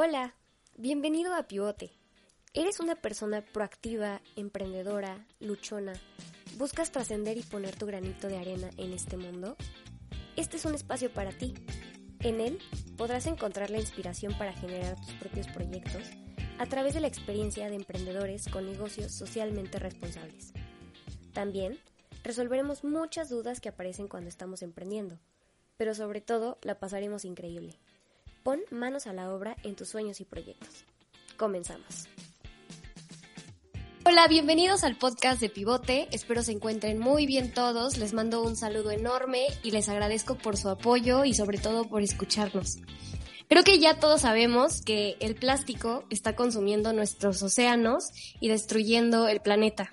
Hola, bienvenido a Pivote. ¿Eres una persona proactiva, emprendedora, luchona? ¿Buscas trascender y poner tu granito de arena en este mundo? Este es un espacio para ti. En él podrás encontrar la inspiración para generar tus propios proyectos a través de la experiencia de emprendedores con negocios socialmente responsables. También resolveremos muchas dudas que aparecen cuando estamos emprendiendo, pero sobre todo la pasaremos increíble. Pon manos a la obra en tus sueños y proyectos. Comenzamos. Hola, bienvenidos al podcast de Pivote. Espero se encuentren muy bien todos. Les mando un saludo enorme y les agradezco por su apoyo y sobre todo por escucharnos. Creo que ya todos sabemos que el plástico está consumiendo nuestros océanos y destruyendo el planeta.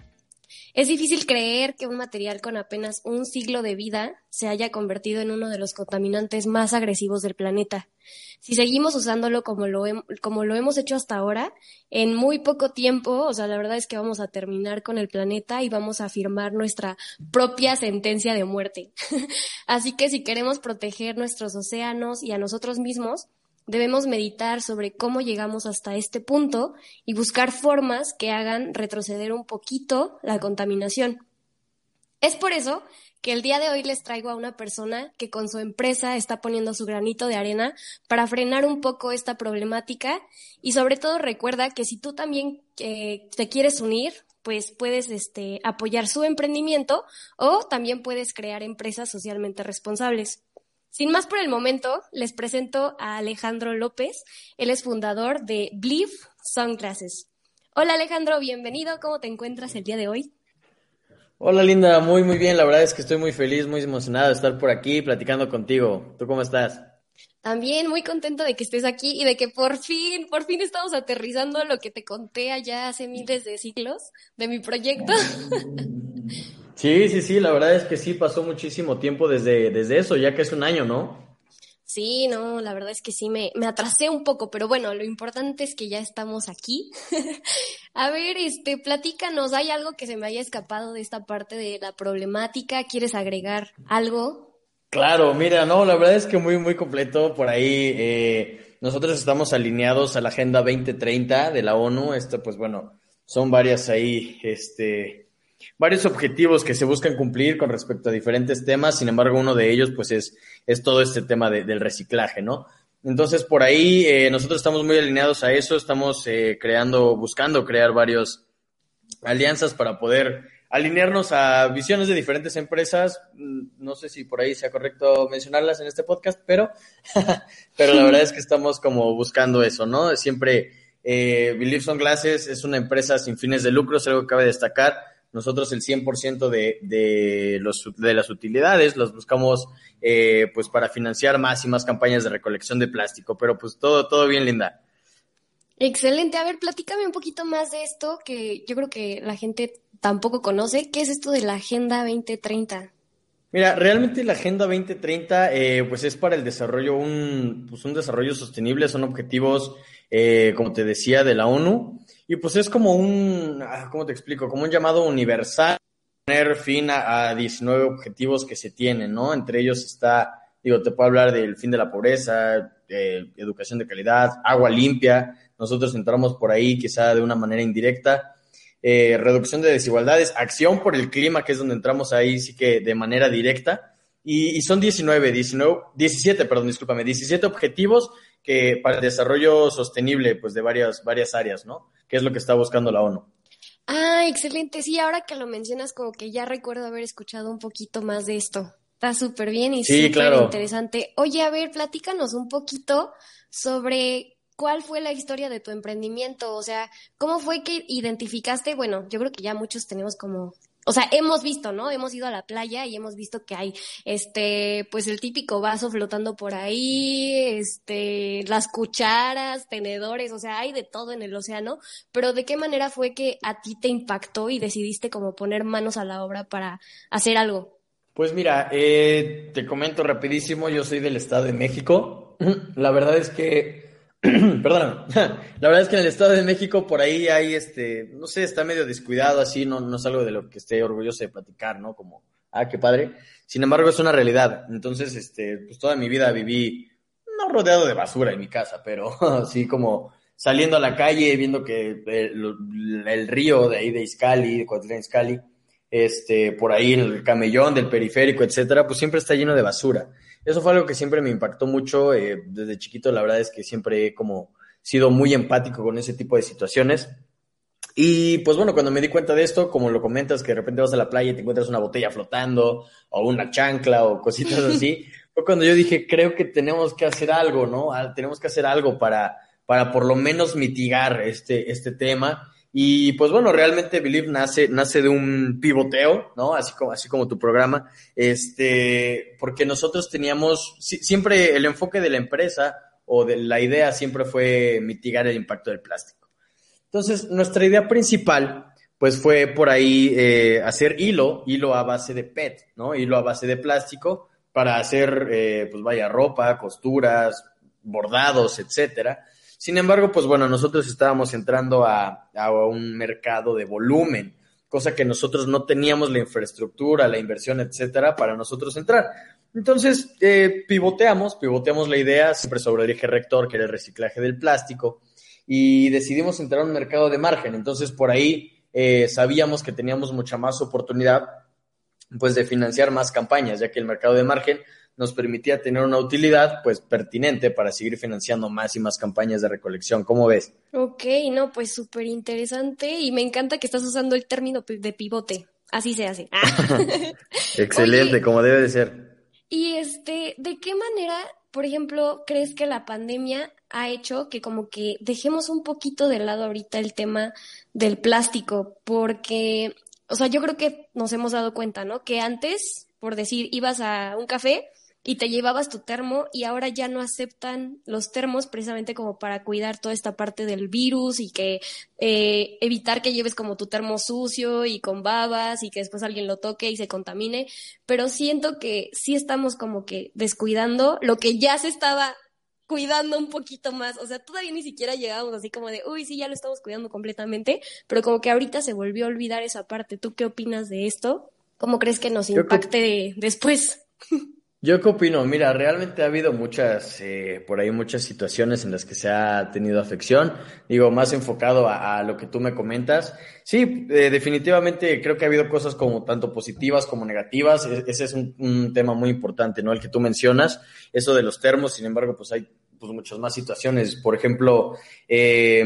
Es difícil creer que un material con apenas un siglo de vida se haya convertido en uno de los contaminantes más agresivos del planeta. Si seguimos usándolo como lo, como lo hemos hecho hasta ahora, en muy poco tiempo, o sea, la verdad es que vamos a terminar con el planeta y vamos a firmar nuestra propia sentencia de muerte. Así que si queremos proteger nuestros océanos y a nosotros mismos, debemos meditar sobre cómo llegamos hasta este punto y buscar formas que hagan retroceder un poquito la contaminación. Es por eso que el día de hoy les traigo a una persona que con su empresa está poniendo su granito de arena para frenar un poco esta problemática y sobre todo recuerda que si tú también eh, te quieres unir, pues puedes este, apoyar su emprendimiento o también puedes crear empresas socialmente responsables. Sin más por el momento, les presento a Alejandro López. Él es fundador de Believe Sunglasses. Hola Alejandro, bienvenido. ¿Cómo te encuentras el día de hoy? Hola Linda, muy muy bien. La verdad es que estoy muy feliz, muy emocionado de estar por aquí platicando contigo. ¿Tú cómo estás? También muy contento de que estés aquí y de que por fin, por fin estamos aterrizando lo que te conté allá hace miles de siglos de mi proyecto. Sí, sí, sí, la verdad es que sí pasó muchísimo tiempo desde, desde eso, ya que es un año, ¿no? Sí, no, la verdad es que sí, me, me atrasé un poco, pero bueno, lo importante es que ya estamos aquí. A ver, este, platícanos, ¿hay algo que se me haya escapado de esta parte de la problemática? ¿Quieres agregar algo? Claro, mira, no, la verdad es que muy, muy completo por ahí. Eh, nosotros estamos alineados a la Agenda 2030 de la ONU. Esto, pues bueno, son varias ahí, este, varios objetivos que se buscan cumplir con respecto a diferentes temas, sin embargo, uno de ellos, pues, es, es todo este tema del reciclaje, ¿no? Entonces, por ahí eh, nosotros estamos muy alineados a eso, estamos eh, creando, buscando crear varios alianzas para poder alinearnos a visiones de diferentes empresas. Mm, no sé si por ahí sea correcto mencionarlas en este podcast, pero, pero la verdad es que estamos como buscando eso, ¿no? Siempre eh, Believe Glasses es una empresa sin fines de lucro, es algo que cabe destacar nosotros el 100% de, de, los, de las utilidades los buscamos eh, pues para financiar más y más campañas de recolección de plástico, pero pues todo, todo bien, Linda. Excelente. A ver, platícame un poquito más de esto que yo creo que la gente tampoco conoce. ¿Qué es esto de la Agenda 2030? Mira, realmente la Agenda 2030 eh, pues es para el desarrollo, un, pues un desarrollo sostenible, son objetivos, eh, como te decía, de la ONU. Y pues es como un, ah, ¿cómo te explico? Como un llamado universal poner fin a, 19 objetivos que se tienen, ¿no? Entre ellos está, digo, te puedo hablar del fin de la pobreza, educación de calidad, agua limpia. Nosotros entramos por ahí quizá de una manera indirecta. Eh, reducción de desigualdades, acción por el clima, que es donde entramos ahí sí que de manera directa. Y, y son 19, 19, 17, perdón, discúlpame, 17 objetivos que para el desarrollo sostenible, pues de varias, varias áreas, ¿no? Que es lo que está buscando la ONU. Ah, excelente. Sí, ahora que lo mencionas, como que ya recuerdo haber escuchado un poquito más de esto. Está súper bien y súper claro. interesante. Oye, a ver, platícanos un poquito sobre cuál fue la historia de tu emprendimiento. O sea, ¿cómo fue que identificaste? Bueno, yo creo que ya muchos tenemos como o sea, hemos visto, ¿no? Hemos ido a la playa y hemos visto que hay, este, pues el típico vaso flotando por ahí, este, las cucharas, tenedores, o sea, hay de todo en el océano, pero ¿de qué manera fue que a ti te impactó y decidiste como poner manos a la obra para hacer algo? Pues mira, eh, te comento rapidísimo, yo soy del Estado de México. La verdad es que Perdóname. La verdad es que en el Estado de México por ahí hay, este, no sé, está medio descuidado así, no, no es algo de lo que esté orgulloso de platicar, ¿no? Como, ah, qué padre. Sin embargo, es una realidad. Entonces, este, pues toda mi vida viví no rodeado de basura en mi casa, pero así como saliendo a la calle, viendo que el, río de ahí de Iscali, de Coatlán Iscali, este, por ahí el camellón del periférico, etcétera, pues siempre está lleno de basura. Eso fue algo que siempre me impactó mucho. Eh, desde chiquito, la verdad es que siempre he como sido muy empático con ese tipo de situaciones. Y pues bueno, cuando me di cuenta de esto, como lo comentas, que de repente vas a la playa y te encuentras una botella flotando, o una chancla, o cositas así, fue cuando yo dije, creo que tenemos que hacer algo, ¿no? Tenemos que hacer algo para, para por lo menos mitigar este, este tema. Y pues bueno, realmente Believe nace, nace de un pivoteo, ¿no? Así como, así como tu programa, este, porque nosotros teníamos, siempre el enfoque de la empresa o de la idea siempre fue mitigar el impacto del plástico. Entonces, nuestra idea principal, pues fue por ahí eh, hacer hilo, hilo a base de PET, ¿no? Hilo a base de plástico para hacer, eh, pues vaya, ropa, costuras, bordados, etcétera. Sin embargo, pues bueno, nosotros estábamos entrando a, a un mercado de volumen, cosa que nosotros no teníamos la infraestructura, la inversión, etcétera, para nosotros entrar. Entonces, eh, pivoteamos, pivoteamos la idea siempre sobre el eje rector, que era el reciclaje del plástico, y decidimos entrar a un mercado de margen. Entonces, por ahí eh, sabíamos que teníamos mucha más oportunidad pues de financiar más campañas, ya que el mercado de margen nos permitía tener una utilidad pues pertinente para seguir financiando más y más campañas de recolección. ¿Cómo ves? Ok, no, pues súper interesante y me encanta que estás usando el término de pivote. Así se hace. Excelente, como debe de ser. Y este, ¿de qué manera, por ejemplo, crees que la pandemia ha hecho que como que dejemos un poquito de lado ahorita el tema del plástico, porque, o sea, yo creo que nos hemos dado cuenta, ¿no? Que antes, por decir, ibas a un café y te llevabas tu termo y ahora ya no aceptan los termos precisamente como para cuidar toda esta parte del virus y que eh, evitar que lleves como tu termo sucio y con babas y que después alguien lo toque y se contamine, pero siento que sí estamos como que descuidando lo que ya se estaba cuidando un poquito más. O sea, todavía ni siquiera llegamos así como de, uy, sí, ya lo estamos cuidando completamente, pero como que ahorita se volvió a olvidar esa parte. ¿Tú qué opinas de esto? ¿Cómo crees que nos impacte después? Yo qué opino, mira, realmente ha habido muchas, eh, por ahí muchas situaciones en las que se ha tenido afección, digo, más enfocado a, lo que tú me comentas. Sí, eh, definitivamente creo que ha habido cosas como tanto positivas como negativas, e, ese es un, tema muy importante, ¿no? El que tú mencionas, eso de los termos, sin embargo, pues hay pues, muchas más situaciones, por ejemplo, eh,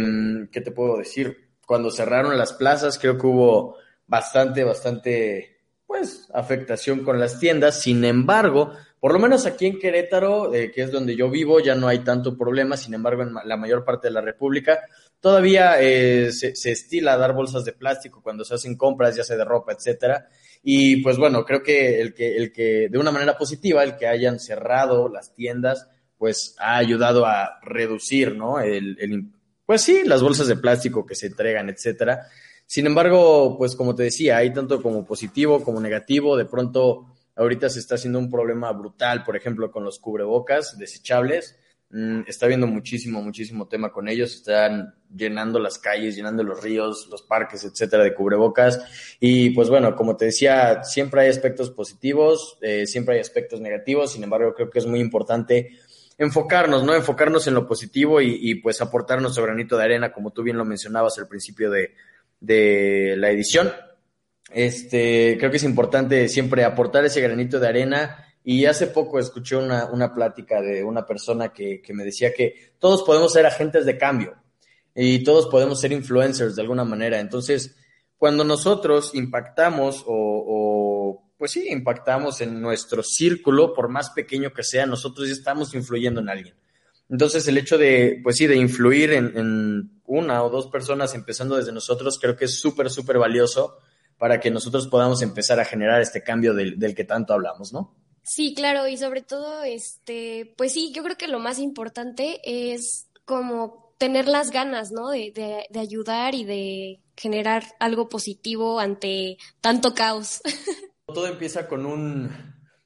¿qué te puedo decir? Cuando cerraron las plazas, creo que hubo bastante, bastante, pues, afectación con las tiendas, sin embargo, por lo menos aquí en Querétaro, eh, que es donde yo vivo, ya no hay tanto problema, sin embargo, en la mayor parte de la República todavía eh, se, se, estila dar bolsas de plástico cuando se hacen compras, ya sea de ropa, etcétera. Y pues bueno, creo que el que, el que, de una manera positiva, el que hayan cerrado las tiendas, pues ha ayudado a reducir, ¿no? El, el, pues sí, las bolsas de plástico que se entregan, etcétera. Sin embargo, pues como te decía, hay tanto como positivo como negativo. De pronto, Ahorita se está haciendo un problema brutal, por ejemplo, con los cubrebocas desechables. Mm, está habiendo muchísimo, muchísimo tema con ellos. Están llenando las calles, llenando los ríos, los parques, etcétera, de cubrebocas. Y pues bueno, como te decía, siempre hay aspectos positivos, eh, siempre hay aspectos negativos. Sin embargo, creo que es muy importante enfocarnos, ¿no? Enfocarnos en lo positivo y, pues aportar nuestro granito de arena, como tú bien lo mencionabas al principio de, de la edición. Este, creo que es importante siempre aportar ese granito de arena. Y hace poco escuché una, una plática de una persona que, que me decía que todos podemos ser agentes de cambio y todos podemos ser influencers de alguna manera. Entonces, cuando nosotros impactamos o, pues sí, impactamos en nuestro círculo, por más pequeño que sea, nosotros ya estamos influyendo en alguien. Entonces, el hecho de, pues sí, de influir en, en una o dos personas, empezando desde nosotros, creo que es súper, súper valioso para que nosotros podamos empezar a generar este cambio del, que tanto hablamos, ¿no? Sí, claro, y sobre todo, este, pues sí, yo creo que lo más importante es como tener las ganas, ¿no? De, de, ayudar y de generar algo positivo ante tanto caos. Todo empieza con un,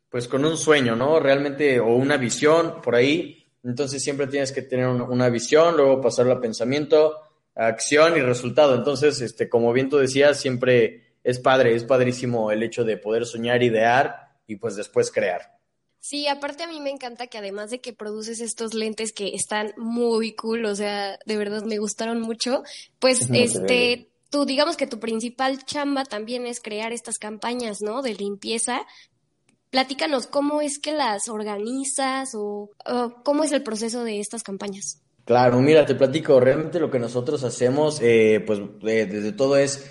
pues con un sueño, ¿no? Realmente, o una visión por ahí. Entonces siempre tienes que tener una, visión, luego pasarlo a pensamiento, a acción y resultado. Entonces, este, como bien tú decías, siempre es padre, es padrísimo el hecho de poder soñar, idear y pues después crear. Sí, aparte a mí me encanta que además de que produces estos lentes que están muy cool, o sea, de verdad me gustaron mucho, pues este, tú digamos que tu principal chamba también es crear estas campañas, ¿no? De limpieza. Platícanos cómo es que las organizas o, cómo es el proceso de estas campañas. Claro, mira, te platico, realmente lo que nosotros hacemos, eh, pues desde todo es,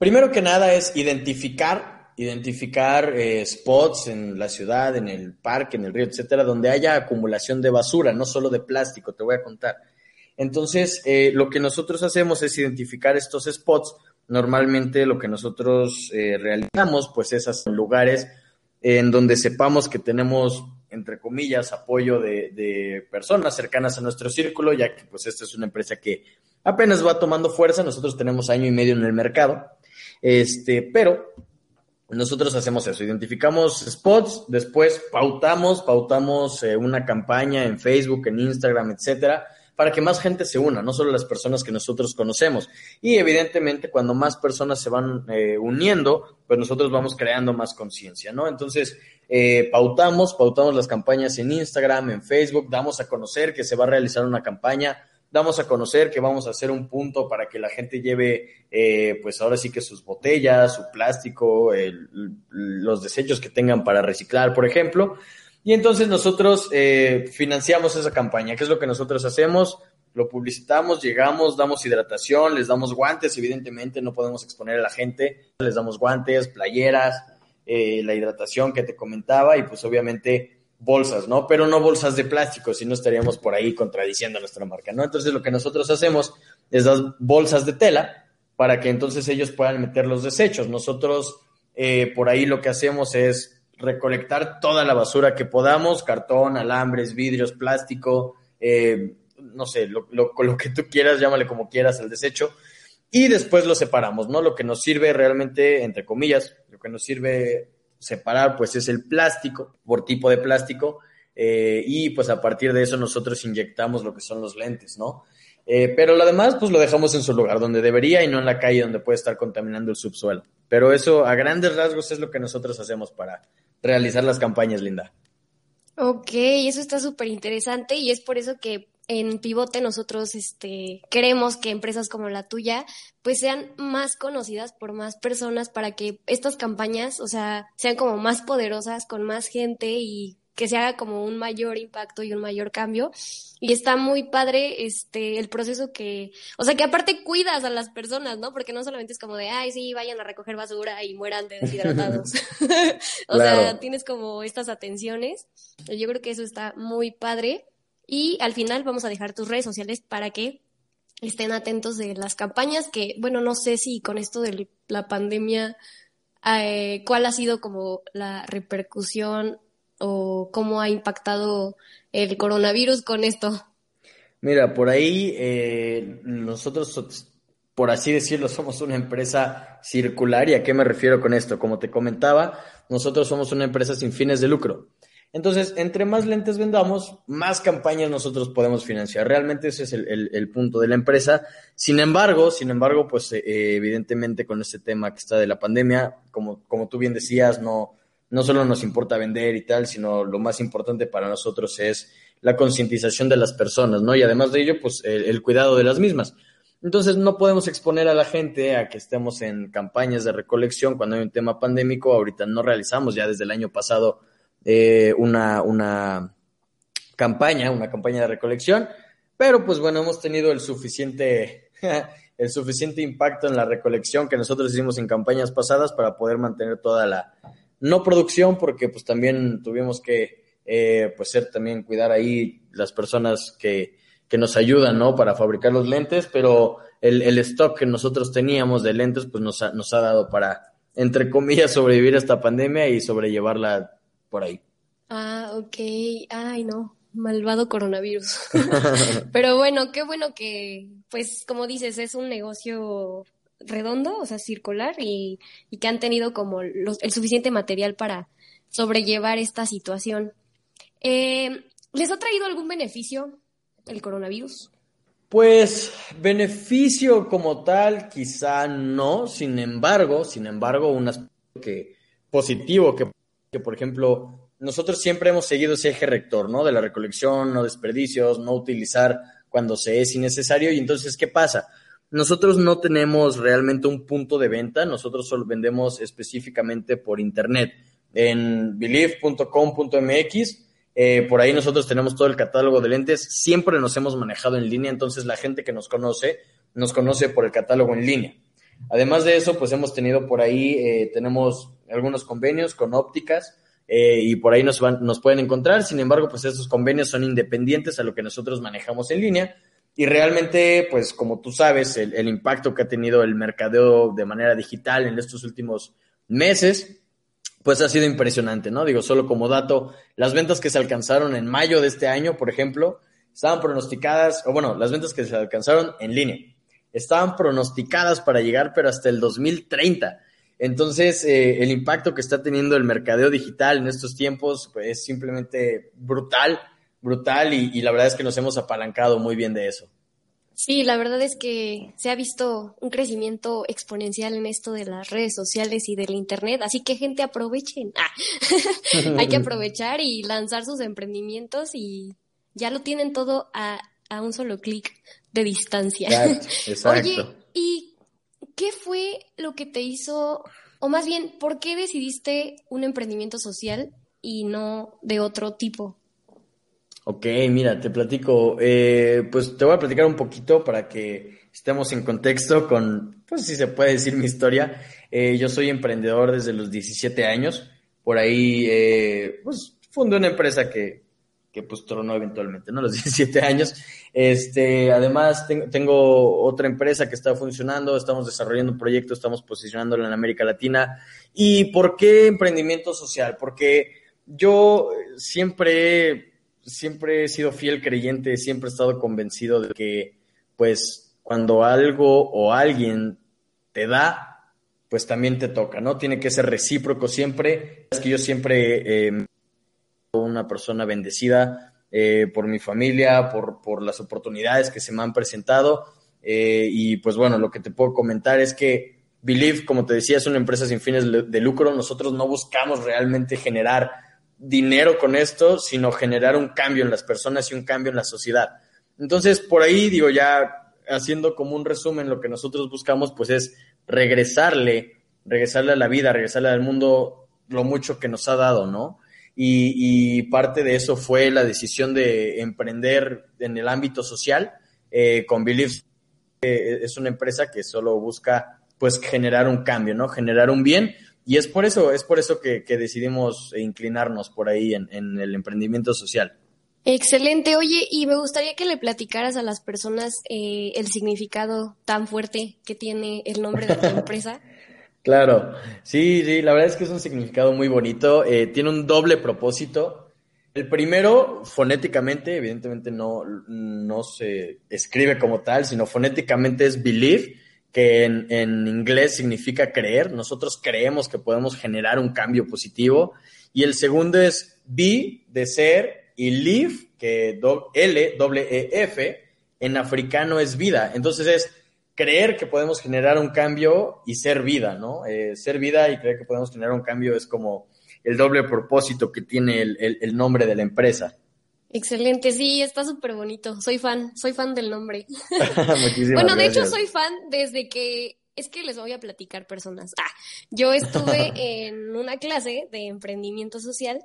primero que nada es identificar identificar eh, spots en la ciudad, en el parque, en el río, etcétera, donde haya acumulación de basura, no solo de plástico, te voy a contar. Entonces, eh, lo que nosotros hacemos es identificar estos spots. Normalmente lo que nosotros eh, realizamos, pues esos lugares en donde sepamos que tenemos, entre comillas, apoyo de, de, personas cercanas a nuestro círculo, ya que pues esta es una empresa que apenas va tomando fuerza, nosotros tenemos año y medio en el mercado, este, pero nosotros hacemos eso, identificamos spots, después pautamos, pautamos eh, una campaña en Facebook, en Instagram, etcétera, para que más gente se una, no solo las personas que nosotros conocemos. Y evidentemente, cuando más personas se van eh, uniendo, pues nosotros vamos creando más conciencia, ¿no? Entonces, eh, pautamos, pautamos las campañas en Instagram, en Facebook, damos a conocer que se va a realizar una campaña damos a conocer que vamos a hacer un punto para que la gente lleve, eh, pues ahora sí que sus botellas, su plástico, los desechos que tengan para reciclar, por ejemplo. Y entonces nosotros eh, financiamos esa campaña. ¿Qué es lo que nosotros hacemos? Lo publicitamos, llegamos, damos hidratación, les damos guantes, evidentemente no podemos exponer a la gente, les damos guantes, playeras, eh, la hidratación que te comentaba y pues obviamente bolsas, ¿no? Pero no bolsas de plástico, si no estaríamos por ahí contradiciendo nuestra marca, ¿no? Entonces lo que nosotros hacemos es dar bolsas de tela para que entonces ellos puedan meter los desechos. Nosotros eh, por ahí lo que hacemos es recolectar toda la basura que podamos, cartón, alambres, vidrios, plástico, eh, no sé, lo, lo, lo que tú quieras, llámale como quieras el desecho, y después lo separamos, ¿no? Lo que nos sirve realmente, entre comillas, lo que nos sirve separar, pues es el plástico, por tipo de plástico, eh, y pues a partir de eso nosotros inyectamos lo que son los lentes, ¿no? Eh, pero lo demás, pues lo dejamos en su lugar, donde debería y no en la calle donde puede estar contaminando el subsuelo. Pero eso a grandes rasgos es lo que nosotros hacemos para realizar las campañas, Linda. Ok, eso está súper interesante y es por eso que en Pivote nosotros este, queremos que empresas como la tuya pues sean más conocidas por más personas para que estas campañas, o sea, sean como más poderosas con más gente y que se haga como un mayor impacto y un mayor cambio. Y está muy padre este el proceso que, o sea, que aparte cuidas a las personas, ¿no? Porque no solamente es como de, ay, sí, vayan a recoger basura y mueran de deshidratados. o sea, tienes como estas atenciones. Yo creo que eso está muy padre. Y al final vamos a dejar tus redes sociales para que estén atentos de las campañas que, bueno, no sé si con esto de la pandemia, eh, cuál ha sido como la repercusión o cómo ha impactado el coronavirus con esto. Mira, por ahí eh, nosotros, por así decirlo, somos una empresa circular. ¿Y a qué me refiero con esto? Como te comentaba, nosotros somos una empresa sin fines de lucro. Entonces, entre más lentes vendamos, más campañas nosotros podemos financiar. Realmente ese es el, punto de la empresa. Sin embargo, sin embargo, pues eh, evidentemente con este tema que está de la pandemia, como, tú bien decías, no, no solo nos importa vender y tal, sino lo más importante para nosotros es la concientización de las personas, ¿no? Y además de ello, pues el, cuidado de las mismas. Entonces no podemos exponer a la gente a que estemos en campañas de recolección cuando hay un tema pandémico. Ahorita no realizamos ya desde el año pasado eh, una, una campaña, una campaña de recolección, pero pues bueno, hemos tenido el suficiente, el suficiente impacto en la recolección que nosotros hicimos en campañas pasadas para poder mantener toda la, no producción, porque pues también tuvimos que, eh, pues ser también cuidar ahí las personas que, que nos ayudan, ¿no? Para fabricar los lentes, pero el, el stock que nosotros teníamos de lentes, pues nos ha, nos ha dado para, entre comillas, sobrevivir a esta pandemia y sobrellevarla por ahí. Ah, ok. Ay, no. Malvado coronavirus. Pero bueno, qué bueno que, pues, como dices, es un negocio redondo, o sea, circular, y, que han tenido como los, el suficiente material para sobrellevar esta situación. Eh, ¿Les ha traído algún beneficio el coronavirus? Pues beneficio como tal, quizá no, sin embargo, sin embargo, un aspecto que positivo que que, por ejemplo, nosotros siempre hemos seguido ese eje rector, ¿no? De la recolección, no desperdicios, no utilizar cuando se es innecesario. Y entonces, ¿qué pasa? Nosotros no tenemos realmente un punto de venta, nosotros solo vendemos específicamente por internet en believe.com.mx. Eh, por ahí nosotros tenemos todo el catálogo de lentes, siempre nos hemos manejado en línea, entonces la gente que nos conoce nos conoce por el catálogo en línea. Además de eso, pues hemos tenido por ahí, eh, tenemos algunos convenios con ópticas eh, y por ahí nos, van, nos pueden encontrar. Sin embargo, pues esos convenios son independientes a lo que nosotros manejamos en línea. Y realmente, pues como tú sabes, el, el impacto que ha tenido el mercadeo de manera digital en estos últimos meses, pues ha sido impresionante, ¿no? Digo, solo como dato, las ventas que se alcanzaron en mayo de este año, por ejemplo, estaban pronosticadas, o bueno, las ventas que se alcanzaron en línea, estaban pronosticadas para llegar, pero hasta el 2030. Entonces, eh, el impacto que está teniendo el mercadeo digital en estos tiempos pues, es simplemente brutal, brutal, y, y la verdad es que nos hemos apalancado muy bien de eso. Sí, la verdad es que se ha visto un crecimiento exponencial en esto de las redes sociales y del Internet, así que gente aprovechen. Ah. Hay que aprovechar y lanzar sus emprendimientos y ya lo tienen todo a, a un solo clic de distancia. Exacto, exacto. Oye, ¿y qué fue lo que te hizo, o más bien, por qué decidiste un emprendimiento social y no de otro tipo? Ok, mira, te platico. Eh, pues te voy a platicar un poquito para que estemos en contexto con, pues si se puede decir mi historia. Eh, yo soy emprendedor desde los 17 años. Por ahí, eh, pues fundé una empresa que, que pues tronó eventualmente, ¿no? Los 17 años. Este, además, tengo, tengo otra empresa que está funcionando, estamos desarrollando un proyecto, estamos posicionándolo en América Latina. ¿Y por qué emprendimiento social? Porque yo siempre siempre he sido fiel creyente, siempre he estado convencido de que, pues, cuando algo o alguien te da, pues también te toca, ¿no? Tiene que ser recíproco siempre. Es que yo siempre eh, una persona bendecida eh, por mi familia, por, por, las oportunidades que se me han presentado. Eh, y pues bueno, lo que te puedo comentar es que Believe, como te decía, es una empresa sin fines de lucro. Nosotros no buscamos realmente generar dinero con esto, sino generar un cambio en las personas y un cambio en la sociedad. Entonces, por ahí, digo, ya haciendo como un resumen, lo que nosotros buscamos, pues es regresarle, regresarle a la vida, regresarle al mundo lo mucho que nos ha dado, ¿no? Y, y parte de eso fue la decisión de emprender en el ámbito social eh, con Believe. Eh, es una empresa que solo busca, pues, generar un cambio, ¿no? Generar un bien y es por eso, es por eso que, que decidimos inclinarnos por ahí en, en, el emprendimiento social. Excelente. Oye, y me gustaría que le platicaras a las personas eh, el significado tan fuerte que tiene el nombre de tu empresa. Claro, sí, sí, la verdad es que es un significado muy bonito. Eh, tiene un doble propósito. El primero, fonéticamente, evidentemente no, no se escribe como tal, sino fonéticamente es believe que en, inglés significa creer. Nosotros creemos que podemos generar un cambio positivo. Y el segundo es be, de ser, y live, que L, doble E, F, en africano es vida. Entonces es creer que podemos generar un cambio y ser vida, ¿no? Eh, ser vida y creer que podemos generar un cambio es como el doble propósito que tiene el, el, el nombre de la empresa. Excelente, sí, está súper bonito. Soy fan, soy fan del nombre. bueno, de hecho soy fan desde que es que les voy a platicar personas. Ah, yo estuve en una clase de emprendimiento social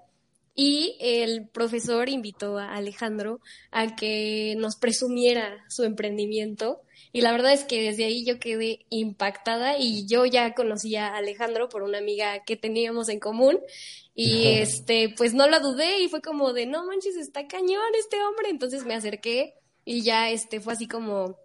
y el profesor invitó a Alejandro a que nos presumiera su emprendimiento y la verdad es que desde ahí yo quedé impactada y yo ya conocía a Alejandro por una amiga que teníamos en común y este, pues no la dudé y fue como de, no manches, está cañón este hombre. Entonces me acerqué y ya este fue así como,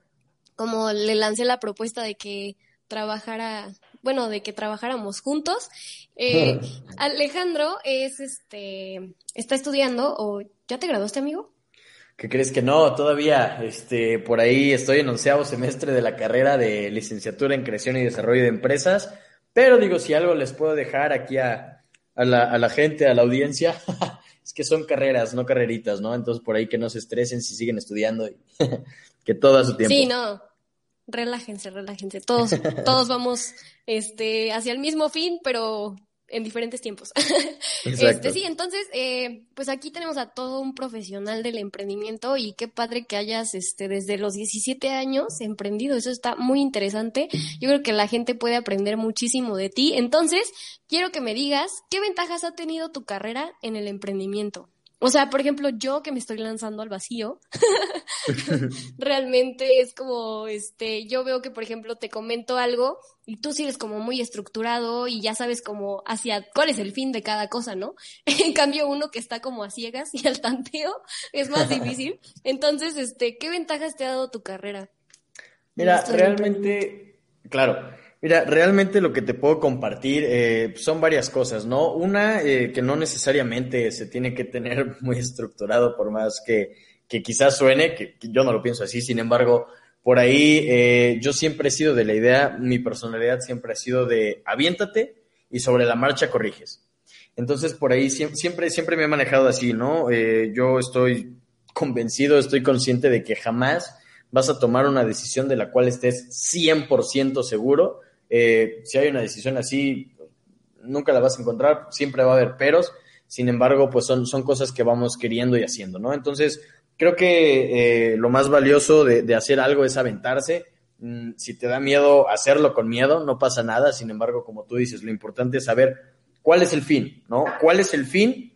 como le lancé la propuesta de que trabajara, bueno, de que trabajáramos juntos. Eh, Alejandro es este, está estudiando o ya te graduaste, amigo. ¿Qué crees que no? Todavía, este, por ahí estoy en onceavo semestre de la carrera de licenciatura en creación y desarrollo de empresas. Pero digo, si algo les puedo dejar aquí a, a la, a la gente, a la audiencia, es que son carreras, no carreritas, ¿no? Entonces por ahí que no se estresen si siguen estudiando y que todo su tiempo. Sí, no. Relájense, relájense. Todos, todos vamos este, hacia el mismo fin, pero en diferentes tiempos. Este, sí, entonces, eh, pues aquí tenemos a todo un profesional del emprendimiento y qué padre que hayas este, desde los 17 años emprendido. Eso está muy interesante. Yo creo que la gente puede aprender muchísimo de ti. Entonces, quiero que me digas qué ventajas ha tenido tu carrera en el emprendimiento. O sea, por ejemplo, yo que me estoy lanzando al vacío, realmente es como, este, yo veo que, por ejemplo, te comento algo y tú sigues como muy estructurado y ya sabes como hacia cuál es el fin de cada cosa, ¿no? en cambio, uno que está como a ciegas y al tanteo es más difícil. Entonces, este, ¿qué ventajas te ha dado tu carrera? Mira, realmente, claro, Mira, realmente lo que te puedo compartir eh, son varias cosas, ¿no? Una, eh, que no necesariamente se tiene que tener muy estructurado, por más que, que quizás suene, que, yo no lo pienso así, sin embargo, por ahí eh, yo siempre he sido de la idea, mi personalidad siempre ha sido de aviéntate y sobre la marcha corriges. Entonces, por ahí siempre, siempre me he manejado así, ¿no? yo estoy convencido, estoy consciente de que jamás vas a tomar una decisión de la cual estés 100% seguro eh, si hay una decisión así, nunca la vas a encontrar, siempre va a haber peros, sin embargo, pues son, son cosas que vamos queriendo y haciendo, ¿no? Entonces, creo que eh, lo más valioso de, hacer algo es aventarse. Mm, si te da miedo hacerlo con miedo, no pasa nada, sin embargo, como tú dices, lo importante es saber cuál es el fin, ¿no? ¿Cuál es el fin?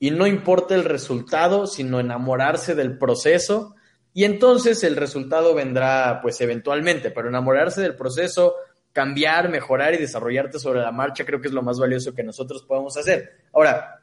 Y no importa el resultado, sino enamorarse del proceso. Y entonces el resultado vendrá, pues eventualmente, pero enamorarse del proceso, cambiar, mejorar y desarrollarte sobre la marcha, creo que es lo más valioso que nosotros podemos hacer. Ahora,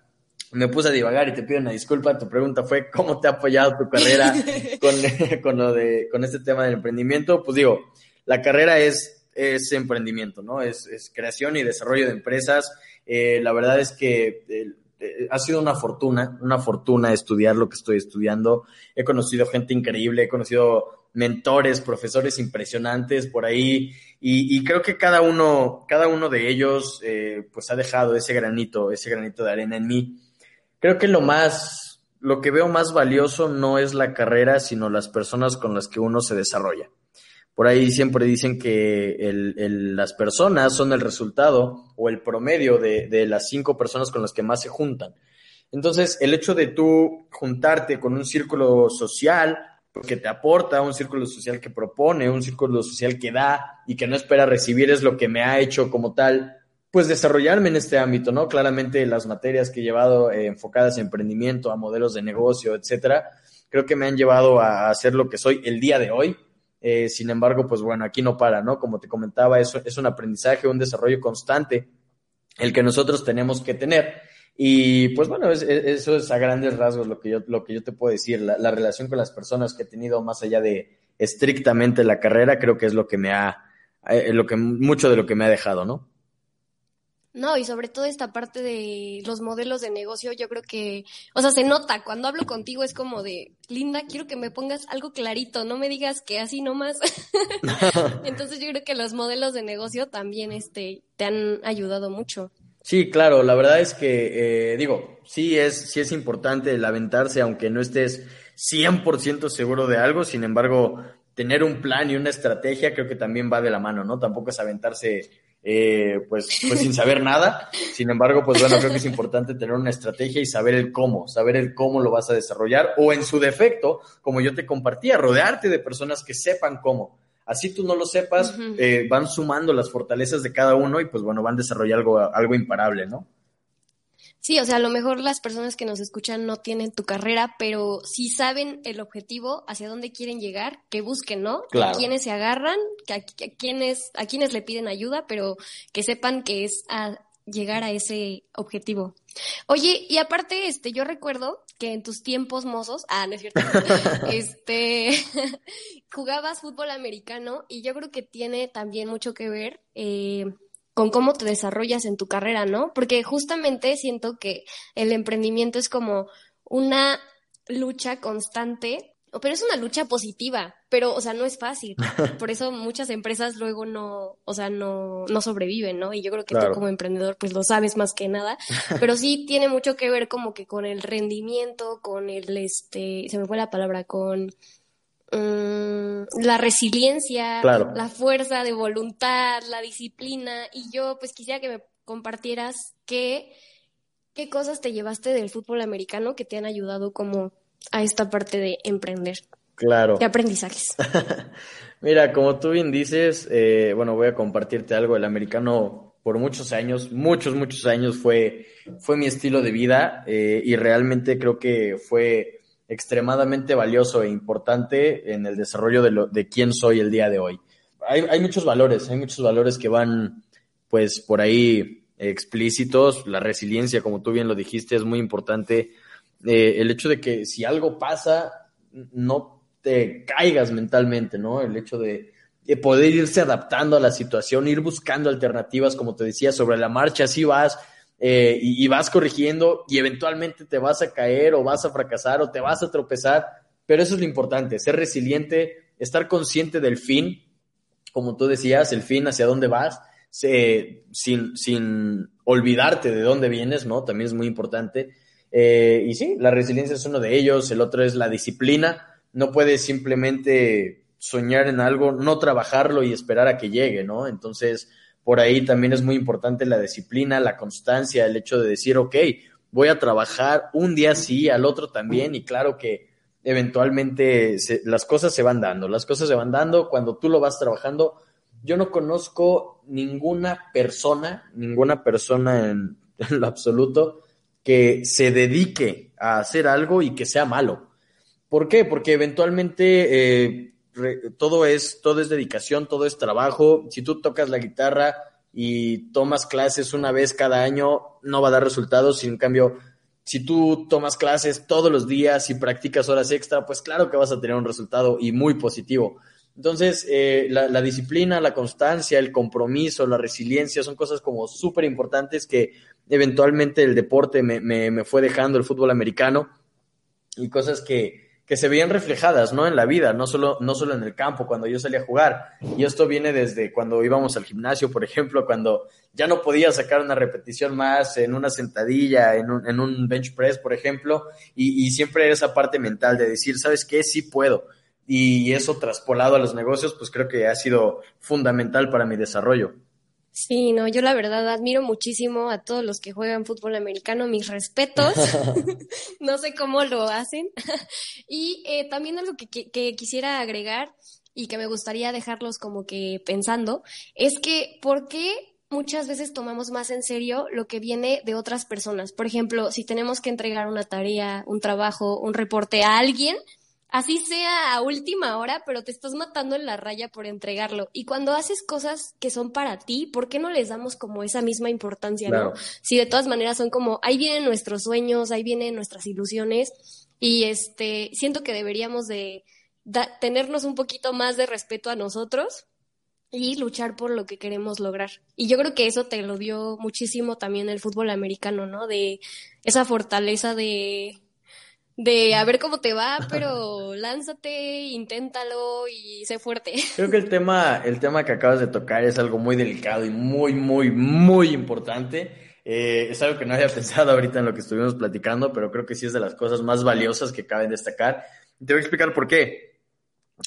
me puse a divagar y te pido una disculpa. Tu pregunta fue cómo te ha apoyado tu carrera con, lo de, con este tema del emprendimiento. Pues digo, la carrera es, es emprendimiento, ¿no? Es, es creación y desarrollo de empresas. Eh, la verdad es que eh, eh, ha sido una fortuna, una fortuna estudiar lo que estoy estudiando. He conocido gente increíble, he conocido mentores, profesores impresionantes por ahí y, creo que cada uno, cada uno de ellos eh, pues ha dejado ese granito, ese granito de arena en mí. Creo que lo más, lo que veo más valioso no es la carrera, sino las personas con las que uno se desarrolla. Por ahí siempre dicen que el, las personas son el resultado o el promedio de, de las cinco personas con las que más se juntan. Entonces, el hecho de tú juntarte con un círculo social, que te aporta, un círculo social que propone, un círculo social que da y que no espera recibir es lo que me ha hecho como tal, pues desarrollarme en este ámbito, ¿no? Claramente las materias que he llevado eh, enfocadas a emprendimiento, a modelos de negocio, etcétera, creo que me han llevado a, hacer lo que soy el día de hoy. Eh, sin embargo, pues bueno, aquí no para, ¿no? Como te comentaba, eso es un aprendizaje, un desarrollo constante el que nosotros tenemos que tener. Y pues bueno, eso es a grandes rasgos lo que yo, lo que yo te puedo decir. La, relación con las personas que he tenido más allá de estrictamente la carrera, creo que es lo que me ha, eh, lo que, mucho de lo que me ha dejado, ¿no? No, y sobre todo esta parte de los modelos de negocio, yo creo que, o sea, se nota, cuando hablo contigo es como de, Linda, quiero que me pongas algo clarito, no me digas que así nomás. Entonces yo creo que los modelos de negocio también, este, te han ayudado mucho. Sí, claro, la verdad es que, eh, digo, sí es, sí es importante el aventarse, aunque no estés 100% seguro de algo, sin embargo, tener un plan y una estrategia creo que también va de la mano, ¿no? Tampoco es aventarse, eh, pues, pues sin saber nada, sin embargo, pues bueno, creo que es importante tener una estrategia y saber el cómo, saber el cómo lo vas a desarrollar, o en su defecto, como yo te compartía, rodearte de personas que sepan cómo así tú no lo sepas, eh, van sumando las fortalezas de cada uno y pues bueno, van a desarrollar algo, algo imparable, ¿no? Sí, o sea, a lo mejor las personas que nos escuchan no tienen tu carrera, pero si saben el objetivo, hacia dónde quieren llegar, que busquen, ¿no? A quienes se agarran, que a, quienes, a quienes le piden ayuda, pero que sepan que es a llegar a ese objetivo. Oye, y aparte, este, yo recuerdo que en tus tiempos mozos, ah, no es cierto, este, jugabas fútbol americano y yo creo que tiene también mucho que ver eh, con cómo te desarrollas en tu carrera, ¿no? Porque justamente siento que el emprendimiento es como una lucha constante pero es una lucha positiva, pero, o sea, no es fácil. Por eso muchas empresas luego no, o sea, no, no sobreviven, ¿no? Y yo creo que tú como emprendedor, pues lo sabes más que nada, pero sí tiene mucho que ver como que con el rendimiento, con el, este, se me fue la palabra, con mm, la resiliencia, la fuerza de voluntad, la disciplina, y yo pues quisiera que me compartieras qué, qué cosas te llevaste del fútbol americano que te han ayudado como a esta parte de emprender. Claro. De aprendizajes. Mira, como tú bien dices, eh, bueno, voy a compartirte algo. El americano por muchos años, muchos, muchos años fue, fue mi estilo de vida eh, y realmente creo que fue extremadamente valioso e importante en el desarrollo de, lo, de quién soy el día de hoy. Hay, hay muchos valores, hay muchos valores que van pues por ahí explícitos. La resiliencia, como tú bien lo dijiste, es muy importante. Eh, el hecho de que si algo pasa, no te caigas mentalmente, ¿no? El hecho de, de, poder irse adaptando a la situación, ir buscando alternativas, como te decía, sobre la marcha, así vas eh, y, vas corrigiendo y eventualmente te vas a caer o vas a fracasar o te vas a tropezar, pero eso es lo importante, ser resiliente, estar consciente del fin, como tú decías, el fin hacia dónde vas, sin, sin olvidarte de dónde vienes, ¿no? También es muy importante. Eh, y sí, la resiliencia es uno de ellos, el otro es la disciplina. No puedes simplemente soñar en algo, no trabajarlo y esperar a que llegue, ¿no? Entonces, por ahí también es muy importante la disciplina, la constancia, el hecho de decir, ok, voy a trabajar un día sí, al otro también, y claro que eventualmente las cosas se van dando, las cosas se van dando cuando tú lo vas trabajando. Yo no conozco ninguna persona, ninguna persona en lo absoluto que se dedique a hacer algo y que sea malo. ¿Por qué? Porque eventualmente eh, todo, es, todo es dedicación, todo es trabajo. Si tú tocas la guitarra y tomas clases una vez cada año, no va a dar resultados. En cambio, si tú tomas clases todos los días y practicas horas extra, pues claro que vas a tener un resultado y muy positivo. Entonces, eh, la, la, disciplina, la constancia, el compromiso, la resiliencia son cosas como súper importantes que eventualmente el deporte me, me, me, fue dejando, el fútbol americano, y cosas que, que se veían reflejadas, ¿no? En la vida, no solo, no solo en el campo, cuando yo salía a jugar. Y esto viene desde cuando íbamos al gimnasio, por ejemplo, cuando ya no podía sacar una repetición más en una sentadilla, en un, en un bench press, por ejemplo, y, y siempre era esa parte mental de decir, ¿sabes qué? Sí puedo y eso traspolado a los negocios, pues creo que ha sido fundamental para mi desarrollo. Sí, no, yo la verdad admiro muchísimo a todos los que juegan fútbol americano, mis respetos, no sé cómo lo hacen. y eh, también algo que, que, que quisiera agregar y que me gustaría dejarlos como que pensando, es que ¿por qué muchas veces tomamos más en serio lo que viene de otras personas? Por ejemplo, si tenemos que entregar una tarea, un trabajo, un reporte a alguien, así sea a última hora, pero te estás matando en la raya por entregarlo. Y cuando haces cosas que son para ti, ¿por qué no les damos como esa misma importancia, claro. no? Si de todas maneras son como, ahí vienen nuestros sueños, ahí vienen nuestras ilusiones, y este, siento que deberíamos de da, tenernos un poquito más de respeto a nosotros y luchar por lo que queremos lograr. Y yo creo que eso te lo dio muchísimo también el fútbol americano, ¿no? De esa fortaleza de de a ver cómo te va, pero lánzate, inténtalo y sé fuerte. Creo que el tema, el tema que acabas de tocar es algo muy delicado y muy, muy, muy importante. Eh, es algo que no había pensado ahorita en lo que estuvimos platicando, pero creo que sí es de las cosas más valiosas que caben destacar. Te voy a explicar por qué.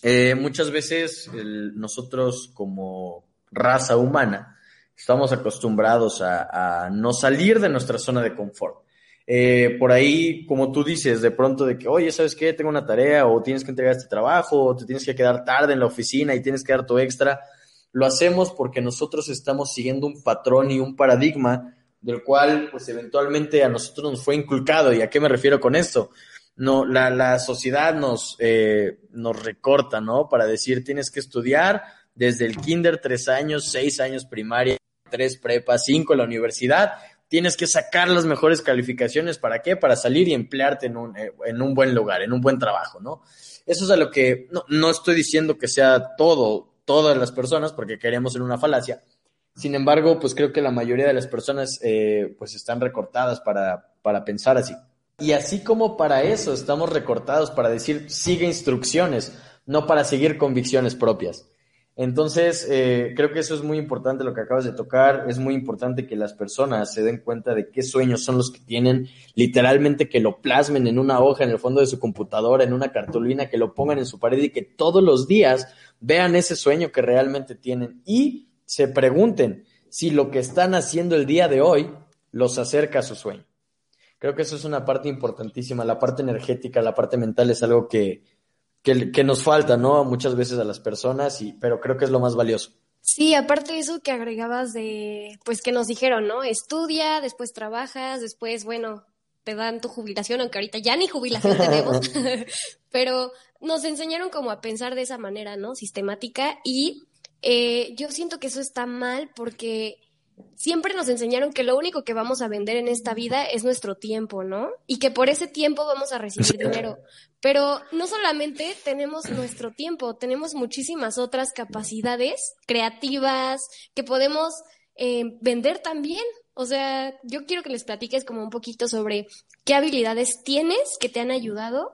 Eh, muchas veces nosotros como raza humana estamos acostumbrados a no salir de nuestra zona de confort. Eh, por ahí, como tú dices, de pronto de que, oye, ¿sabes qué? Tengo una tarea o tienes que entregar este trabajo o te tienes que quedar tarde en la oficina y tienes que dar tu extra. Lo hacemos porque nosotros estamos siguiendo un patrón y un paradigma del cual, pues, eventualmente a nosotros nos fue inculcado. ¿Y a qué me refiero con esto? No, la, la sociedad nos, eh, nos recorta, ¿no? Para decir, tienes que estudiar desde el kinder, tres años, seis años primaria, tres prepa, cinco la universidad tienes que sacar las mejores calificaciones. ¿Para qué? Para salir y emplearte en un, en un buen lugar, en un buen trabajo, ¿no? Eso es a lo que no, no estoy diciendo que sea todo, todas las personas, porque queremos en una falacia. Sin embargo, pues creo que la mayoría de las personas eh, pues están recortadas para, para pensar así. Y así como para eso estamos recortados para decir sigue instrucciones, no para seguir convicciones propias. Entonces, eh, creo que eso es muy importante lo que acabas de tocar. Es muy importante que las personas se den cuenta de qué sueños son los que tienen, literalmente que lo plasmen en una hoja en el fondo de su computadora, en una cartulina, que lo pongan en su pared y que todos los días vean ese sueño que realmente tienen y se pregunten si lo que están haciendo el día de hoy los acerca a su sueño. Creo que eso es una parte importantísima. La parte energética, la parte mental es algo que, que, nos falta, ¿no? Muchas veces a las personas, y, pero creo que es lo más valioso. Sí, aparte de eso que agregabas de, pues que nos dijeron, ¿no? Estudia, después trabajas, después, bueno, te dan tu jubilación, aunque ahorita ya ni jubilación tenemos, pero nos enseñaron como a pensar de esa manera, ¿no? Sistemática y eh, yo siento que eso está mal porque siempre nos enseñaron que lo único que vamos a vender en esta vida es nuestro tiempo, ¿no? Y que por ese tiempo vamos a recibir dinero. Pero no solamente tenemos nuestro tiempo, tenemos muchísimas otras capacidades creativas que podemos eh, vender también. O sea, yo quiero que les platiques como un poquito sobre qué habilidades tienes que te han ayudado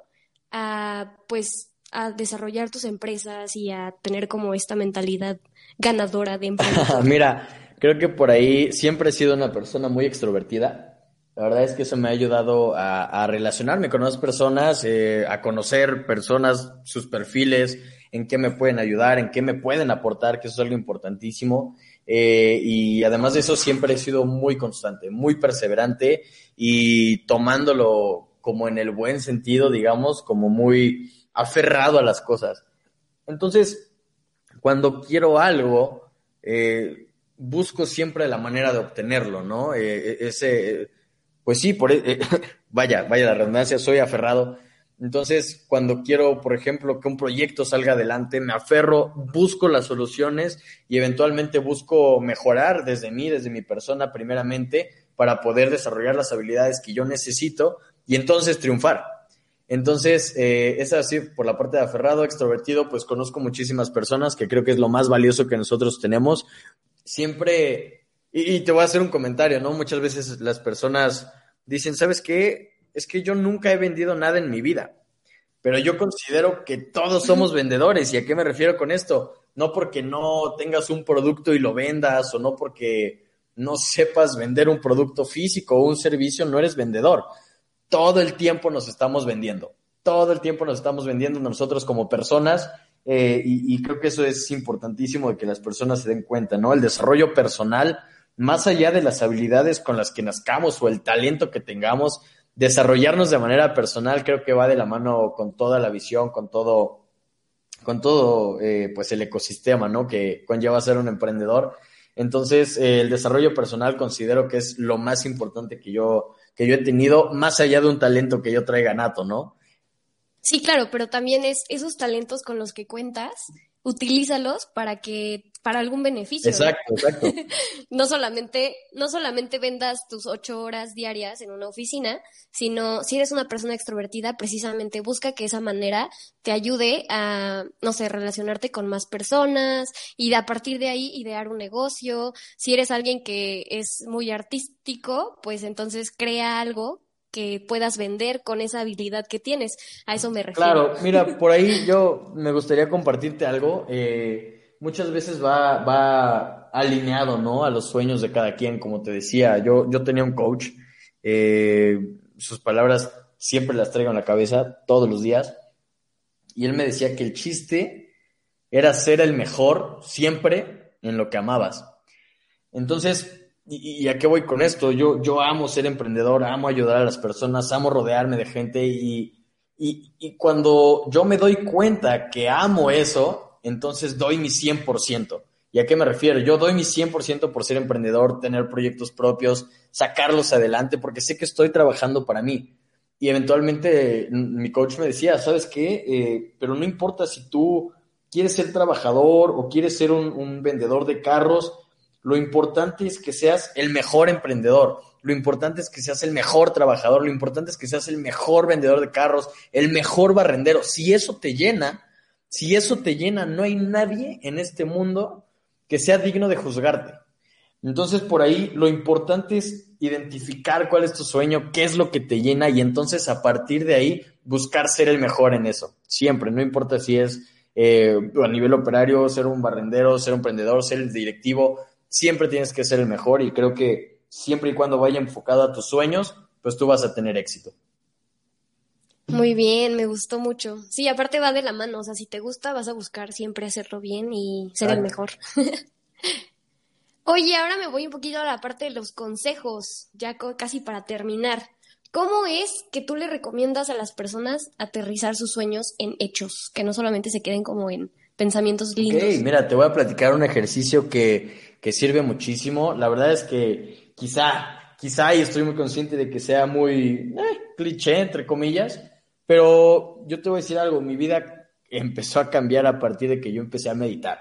a, pues, a desarrollar tus empresas y a tener como esta mentalidad ganadora de empresa. Mira, Creo que por ahí siempre he sido una persona muy extrovertida. La verdad es que eso me ha ayudado a, relacionarme con otras personas, eh, a conocer personas, sus perfiles, en qué me pueden ayudar, en qué me pueden aportar, que eso es algo importantísimo. Eh, y además de eso, siempre he sido muy constante, muy perseverante y tomándolo como en el buen sentido, digamos, como muy aferrado a las cosas. Entonces, cuando quiero algo, eh, busco siempre la manera de obtenerlo, ¿no? Eh, eh, ese, pues sí, por, eh, vaya, vaya la redundancia, soy aferrado. Entonces, cuando quiero, por ejemplo, que un proyecto salga adelante, me aferro, busco las soluciones y eventualmente busco mejorar desde mí, desde mi persona primeramente, para poder desarrollar las habilidades que yo necesito y entonces triunfar. Entonces, es así, por la parte de aferrado, extrovertido, pues conozco muchísimas personas que creo que es lo más valioso que nosotros tenemos, siempre, y, te voy a hacer un comentario, ¿no? Muchas veces las personas dicen, ¿sabes qué? Es que yo nunca he vendido nada en mi vida, pero yo considero que todos somos vendedores. ¿Y a qué me refiero con esto? No porque no tengas un producto y lo vendas o no porque no sepas vender un producto físico o un servicio, no eres vendedor. Todo el tiempo nos estamos vendiendo. Todo el tiempo nos estamos vendiendo nosotros como personas eh, y, creo que eso es importantísimo de que las personas se den cuenta, ¿no? El desarrollo personal, más allá de las habilidades con las que nazcamos o el talento que tengamos, desarrollarnos de manera personal creo que va de la mano con toda la visión, con todo, con todo, eh, pues el ecosistema, ¿no? Que conlleva ser un emprendedor. Entonces, eh, el desarrollo personal considero que es lo más importante que yo, que yo he tenido, más allá de un talento que yo traiga nato, ¿no? Sí, claro, pero también es esos talentos con los que cuentas, utilízalos para que para algún beneficio. Exacto, exacto. no solamente no solamente vendas tus ocho horas diarias en una oficina, sino si eres una persona extrovertida, precisamente busca que esa manera te ayude a, no sé, relacionarte con más personas y a partir de ahí idear un negocio. Si eres alguien que es muy artístico, pues entonces crea algo que puedas vender con esa habilidad que tienes. A eso me refiero. Claro, mira, por ahí yo me gustaría compartirte algo. Eh, muchas veces va, va alineado, ¿no? A los sueños de cada quien, como te decía. Yo, yo tenía un coach, eh, sus palabras siempre las traigo en la cabeza todos los días. Y él me decía que el chiste era ser el mejor siempre en lo que amabas. Entonces, ¿Y, a qué voy con esto? Yo, yo amo ser emprendedor, amo ayudar a las personas, amo rodearme de gente y, y, cuando yo me doy cuenta que amo eso, entonces doy mi 100%. ¿Y a qué me refiero? Yo doy mi 100% por ser emprendedor, tener proyectos propios, sacarlos adelante, porque sé que estoy trabajando para mí. Y eventualmente mi coach me decía, ¿sabes qué? Eh, pero no importa si tú quieres ser trabajador o quieres ser un, un vendedor de carros, lo importante es que seas el mejor emprendedor. Lo importante es que seas el mejor trabajador. Lo importante es que seas el mejor vendedor de carros, el mejor barrendero. Si eso te llena, si eso te llena, no hay nadie en este mundo que sea digno de juzgarte. Entonces, por ahí lo importante es identificar cuál es tu sueño, qué es lo que te llena y entonces a partir de ahí buscar ser el mejor en eso. Siempre, no importa si es eh, a nivel operario, ser un barrendero, ser un emprendedor, ser el directivo, siempre tienes que ser el mejor y creo que siempre y cuando vaya enfocado a tus sueños, pues tú vas a tener éxito. Muy bien, me gustó mucho. Sí, aparte va de la mano, o sea, si te gusta vas a buscar siempre hacerlo bien y ser el mejor. Oye, ahora me voy un poquito a la parte de los consejos, ya casi para terminar. ¿Cómo es que tú le recomiendas a las personas aterrizar sus sueños en hechos, que no solamente se queden como en pensamientos lindos? Ok, mira, te voy a platicar un ejercicio que, que sirve muchísimo. La verdad es que quizá, quizá, y estoy muy consciente de que sea muy eh, cliché, entre comillas, pero yo te voy a decir algo, mi vida empezó a cambiar a partir de que yo empecé a meditar.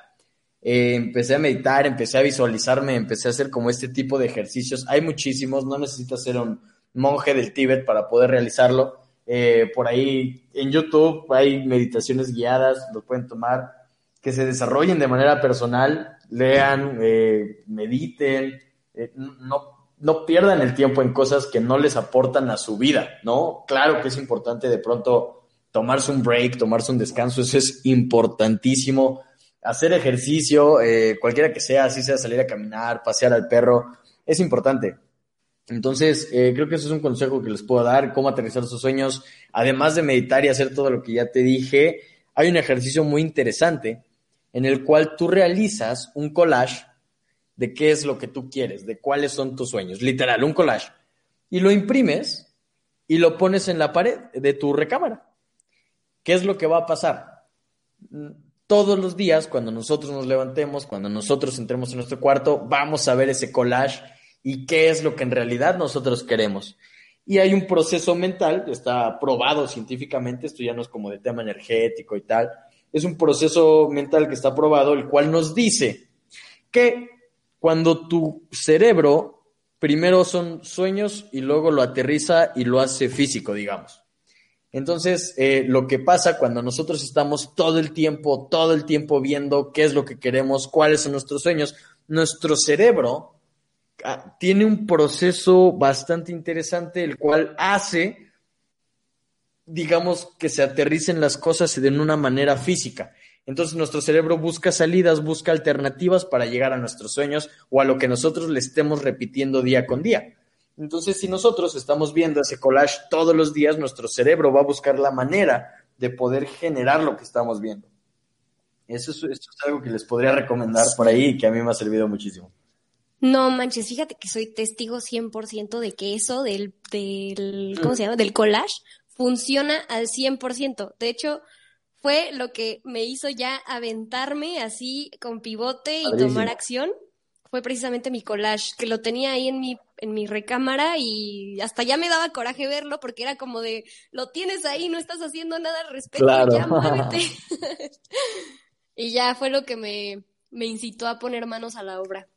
Eh, empecé a meditar, empecé a visualizarme, empecé a hacer como este tipo de ejercicios. Hay muchísimos, no necesitas ser un monje del Tíbet para poder realizarlo. Eh, por ahí en YouTube hay meditaciones guiadas, lo pueden tomar, que se desarrollen de manera personal, lean, eh, mediten, eh, no, no pierdan el tiempo en cosas que no les aportan a su vida, ¿no? Claro que es importante de pronto tomarse un break, tomarse un descanso, eso es importantísimo. Hacer ejercicio, cualquiera que sea, así sea salir a caminar, pasear al perro, es importante entonces, eh, creo que eso es un consejo que les puedo dar, cómo aterrizar sus sueños. Además de meditar y hacer todo lo que ya te dije, hay un ejercicio muy interesante en el cual tú realizas un collage de qué es lo que tú quieres, de cuáles son tus sueños, literal, un collage. Y lo imprimes y lo pones en la pared de tu recámara. ¿Qué es lo que va a pasar? Todos los días, cuando nosotros nos levantemos, cuando nosotros entremos en nuestro cuarto, vamos a ver ese collage y qué es lo que en realidad nosotros queremos. Y hay un proceso mental, está probado científicamente, esto ya no es como de tema energético y tal, es un proceso mental que está probado, el cual nos dice que cuando tu cerebro primero son sueños y luego lo aterriza y lo hace físico, digamos. Entonces, eh, lo que pasa cuando nosotros estamos todo el tiempo, todo el tiempo viendo qué es lo que queremos, cuáles son nuestros sueños, nuestro cerebro Ah, tiene un proceso bastante interesante, el cual hace, digamos, que se aterricen las cosas de una manera física. Entonces nuestro cerebro busca salidas, busca alternativas para llegar a nuestros sueños o a lo que nosotros le estemos repitiendo día con día. Entonces, si nosotros estamos viendo ese collage todos los días, nuestro cerebro va a buscar la manera de poder generar lo que estamos viendo. Eso es, es algo que les podría recomendar por ahí y que a mí me ha servido muchísimo. No manches, fíjate que soy testigo 100% de que eso del, del, ¿cómo se llama? Del collage funciona al 100%. De hecho, fue lo que me hizo ya aventarme así con pivote y tomar acción. Fue precisamente mi collage, que lo tenía ahí en mi, en mi recámara y hasta ya me daba coraje verlo porque era como de, lo tienes ahí, no estás haciendo nada al respecto, ya muévete. y ya fue lo que me, me incitó a poner manos a la obra.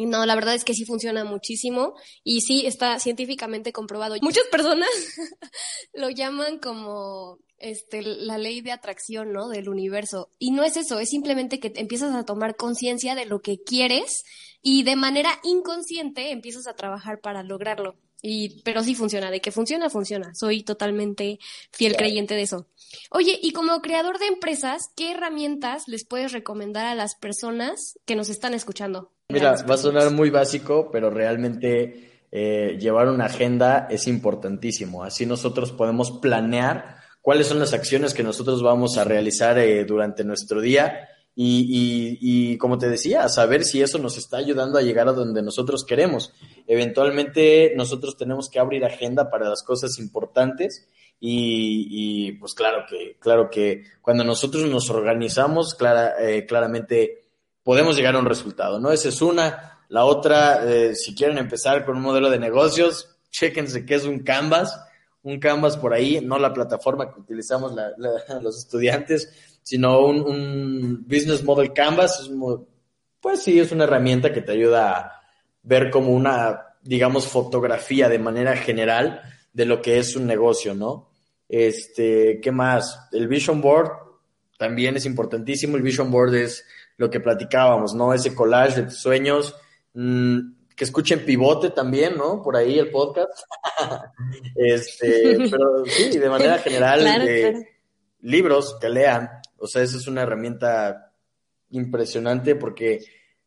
Y no, la verdad es que sí funciona muchísimo y sí está científicamente comprobado. Muchas personas lo llaman como este, la ley de atracción, ¿no? Del universo. Y no es eso, es simplemente que empiezas a tomar conciencia de lo que quieres y de manera inconsciente empiezas a trabajar para lograrlo. Y, pero sí funciona, de que funciona, funciona. Soy totalmente fiel creyente de eso. Oye, y como creador de empresas, ¿qué herramientas les puedes recomendar a las personas que nos están escuchando? Mira, va a sonar muy básico, pero realmente eh, llevar una agenda es importantísimo. Así nosotros podemos planear cuáles son las acciones que nosotros vamos a realizar eh, durante nuestro día y, y, como te decía, saber si eso nos está ayudando a llegar a donde nosotros queremos. Eventualmente nosotros tenemos que abrir agenda para las cosas importantes y, y pues claro que, claro que cuando nosotros nos organizamos, clara, eh, claramente podemos llegar a un resultado, ¿no? Esa es una. La otra, eh, si quieren empezar con un modelo de negocios, chéquense qué es un Canvas, un Canvas por ahí, no la plataforma que utilizamos los estudiantes, sino un, Business Model Canvas. pues sí, es una herramienta que te ayuda a ver como una, digamos, fotografía de manera general de lo que es un negocio, ¿no? Este, ¿qué más? El Vision Board también es importantísimo. El Vision Board es lo que platicábamos, ¿no? Ese collage de tus sueños, mm, que escuchen Pivote también, ¿no? Por ahí el podcast. este, pero sí, de manera general, eh, libros que lean, o sea, esa es una herramienta impresionante porque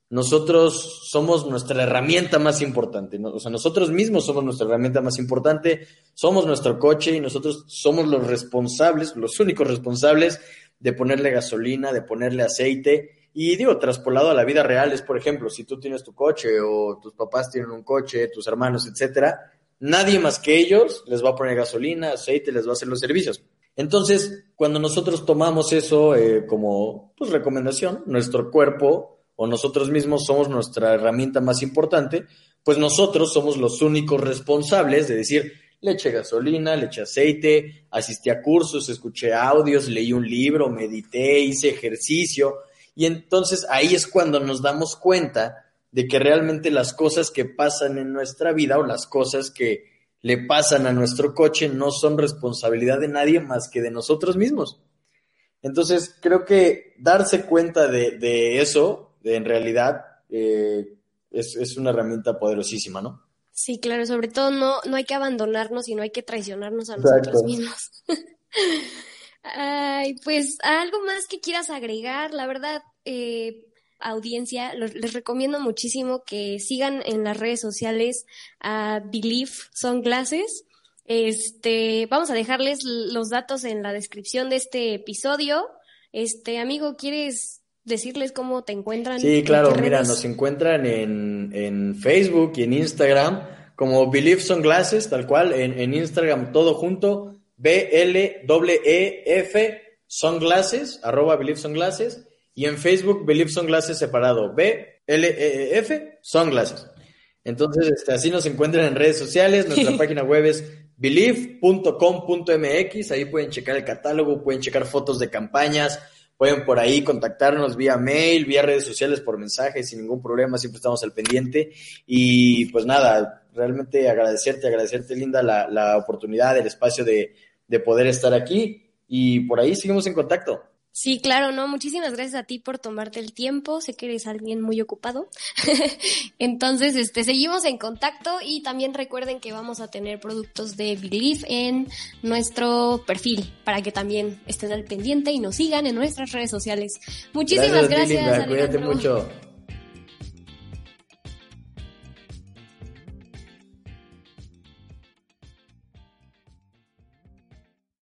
nosotros somos nuestra herramienta más importante, ¿no? o sea, nosotros mismos somos nuestra herramienta más importante, somos nuestro coche y nosotros somos los responsables, los únicos responsables de ponerle gasolina, de ponerle aceite Y digo, traspolado a la vida real es, por ejemplo, si tú tienes tu coche o tus papás tienen un coche, tus hermanos, etcétera, nadie más que ellos les va a poner gasolina, aceite, les va a hacer los servicios. Entonces, cuando nosotros tomamos eso eh, como pues, recomendación, nuestro cuerpo o nosotros mismos somos nuestra herramienta más importante, pues nosotros somos los únicos responsables de decir, le eché gasolina, le eché aceite, asistí a cursos, escuché audios, leí un libro, medité, hice ejercicio. Y entonces ahí es cuando nos damos cuenta de que realmente las cosas que pasan en nuestra vida o las cosas que le pasan a nuestro coche no son responsabilidad de nadie más que de nosotros mismos. Entonces creo que darse cuenta de, eso, de, en realidad, eh, es, es una herramienta poderosísima, ¿no? Sí, claro, sobre todo no, no hay que abandonarnos y no hay que traicionarnos a nosotros mismos. Ay, pues algo más que quieras agregar, la verdad, eh, audiencia, les recomiendo muchísimo que sigan en las redes sociales a Believe Sunglasses. Este, vamos a dejarles los datos en la descripción de este episodio. Este, amigo, ¿quieres decirles cómo te encuentran. Sí, claro, mira, nos encuentran en, en, Facebook y en Instagram como Believe Sunglasses, tal cual, en, en Instagram todo junto, B-L-E-E-F Sunglasses, arroba Believe Sunglasses, y en Facebook Believe Sunglasses separado, B-L-E-E-F Sunglasses. Entonces, este, así nos encuentran en redes sociales, nuestra página web es believe.com.mx, ahí pueden checar el catálogo, pueden checar fotos de campañas, Pueden por ahí contactarnos vía mail, vía redes sociales, por mensaje, sin ningún problema, siempre estamos al pendiente. Y pues nada, realmente agradecerte, agradecerte, Linda, la, la oportunidad, el espacio de, de poder estar aquí. Y por ahí seguimos en contacto. Sí, claro, no, muchísimas gracias a ti por tomarte el tiempo, sé que eres alguien muy ocupado. Entonces, este, seguimos en contacto y también recuerden que vamos a tener productos de Believe en nuestro perfil para que también estén al pendiente y nos sigan en nuestras redes sociales. Muchísimas gracias. cuídate mucho.